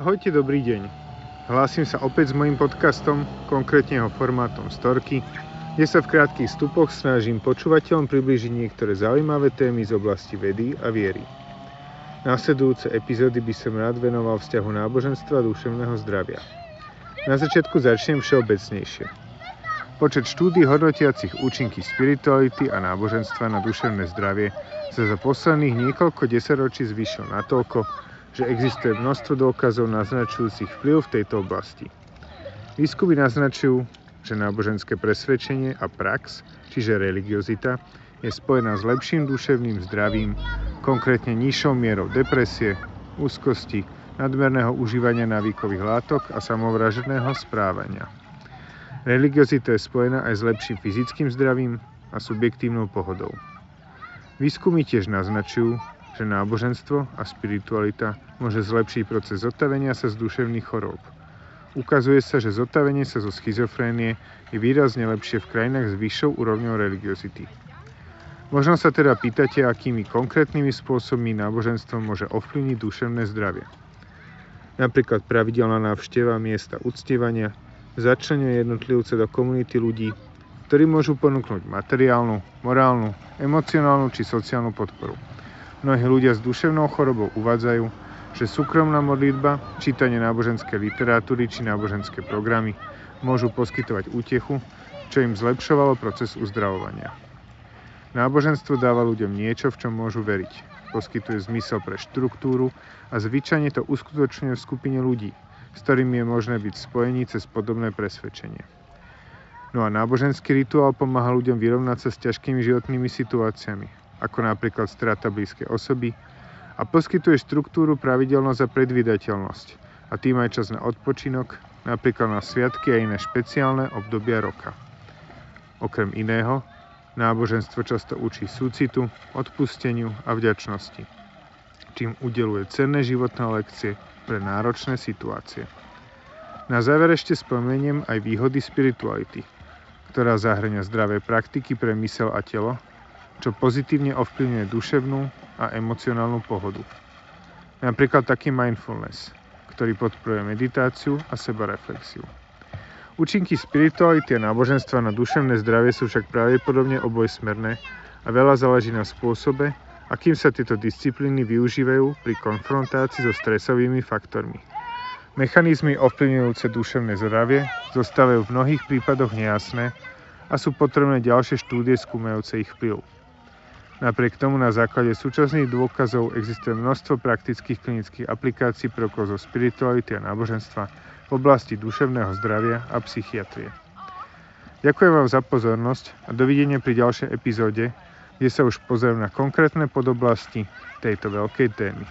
Ahojte, dobrý deň. Hlásim sa opäť s mojim podcastom, konkrétne jeho formátom Storky, kde sa v krátkých stupoch snažím počúvateľom približiť niektoré zaujímavé témy z oblasti vedy a viery. Následujúce epizódy by som rád venoval vzťahu náboženstva a duševného zdravia. Na začiatku začnem všeobecnejšie. Počet štúdí hodnotiacich účinky spirituality a náboženstva na duševné zdravie sa za posledných niekoľko desaťročí zvýšil natoľko, že existuje množstvo dôkazov naznačujúcich vplyv v tejto oblasti. Výskumy naznačujú, že náboženské presvedčenie a prax, čiže religiozita, je spojená s lepším duševným zdravím, konkrétne nižšou mierou depresie, úzkosti, nadmerného užívania návykových látok a samovražedného správania. Religiozita je spojená aj s lepším fyzickým zdravím a subjektívnou pohodou. Výskumy tiež naznačujú, že náboženstvo a spiritualita môže zlepšiť proces zotavenia sa z duševných chorób. Ukazuje sa, že zotavenie sa zo schizofrénie je výrazne lepšie v krajinách s vyššou úrovňou religiozity. Možno sa teda pýtate, akými konkrétnymi spôsobmi náboženstvo môže ovplyvniť duševné zdravie. Napríklad pravidelná návšteva miesta uctievania, začlenie jednotlivce do komunity ľudí, ktorí môžu ponúknuť materiálnu, morálnu, emocionálnu či sociálnu podporu. Mnohí ľudia s duševnou chorobou uvádzajú, že súkromná modlitba, čítanie náboženskej literatúry či náboženské programy môžu poskytovať útechu, čo im zlepšovalo proces uzdravovania. Náboženstvo dáva ľuďom niečo, v čom môžu veriť. Poskytuje zmysel pre štruktúru a zvyčajne to uskutočňuje v skupine ľudí, s ktorými je možné byť spojení cez podobné presvedčenie. No a náboženský rituál pomáha ľuďom vyrovnať sa s ťažkými životnými situáciami, ako napríklad strata blízkej osoby, a poskytuje štruktúru, pravidelnosť a predvydateľnosť a tým aj čas na odpočinok, napríklad na sviatky a iné špeciálne obdobia roka. Okrem iného, náboženstvo často učí súcitu, odpusteniu a vďačnosti, čím udeluje cenné životné lekcie pre náročné situácie. Na záver ešte spomeniem aj výhody spirituality, ktorá zahrania zdravé praktiky pre mysel a telo, čo pozitívne ovplyvňuje duševnú a emocionálnu pohodu. Napríklad taký mindfulness, ktorý podporuje meditáciu a sebareflexiu. Účinky spirituality a náboženstva na duševné zdravie sú však pravdepodobne obojsmerné a veľa záleží na spôsobe, akým sa tieto disciplíny využívajú pri konfrontácii so stresovými faktormi. Mechanizmy ovplyvňujúce duševné zdravie zostávajú v mnohých prípadoch nejasné a sú potrebné ďalšie štúdie skúmajúce ich vplyv. Napriek tomu na základe súčasných dôkazov existuje množstvo praktických klinických aplikácií prvkov zo spirituality a náboženstva v oblasti duševného zdravia a psychiatrie. Ďakujem vám za pozornosť a dovidenia pri ďalšej epizóde, kde sa už pozriem na konkrétne podoblasti tejto veľkej témy.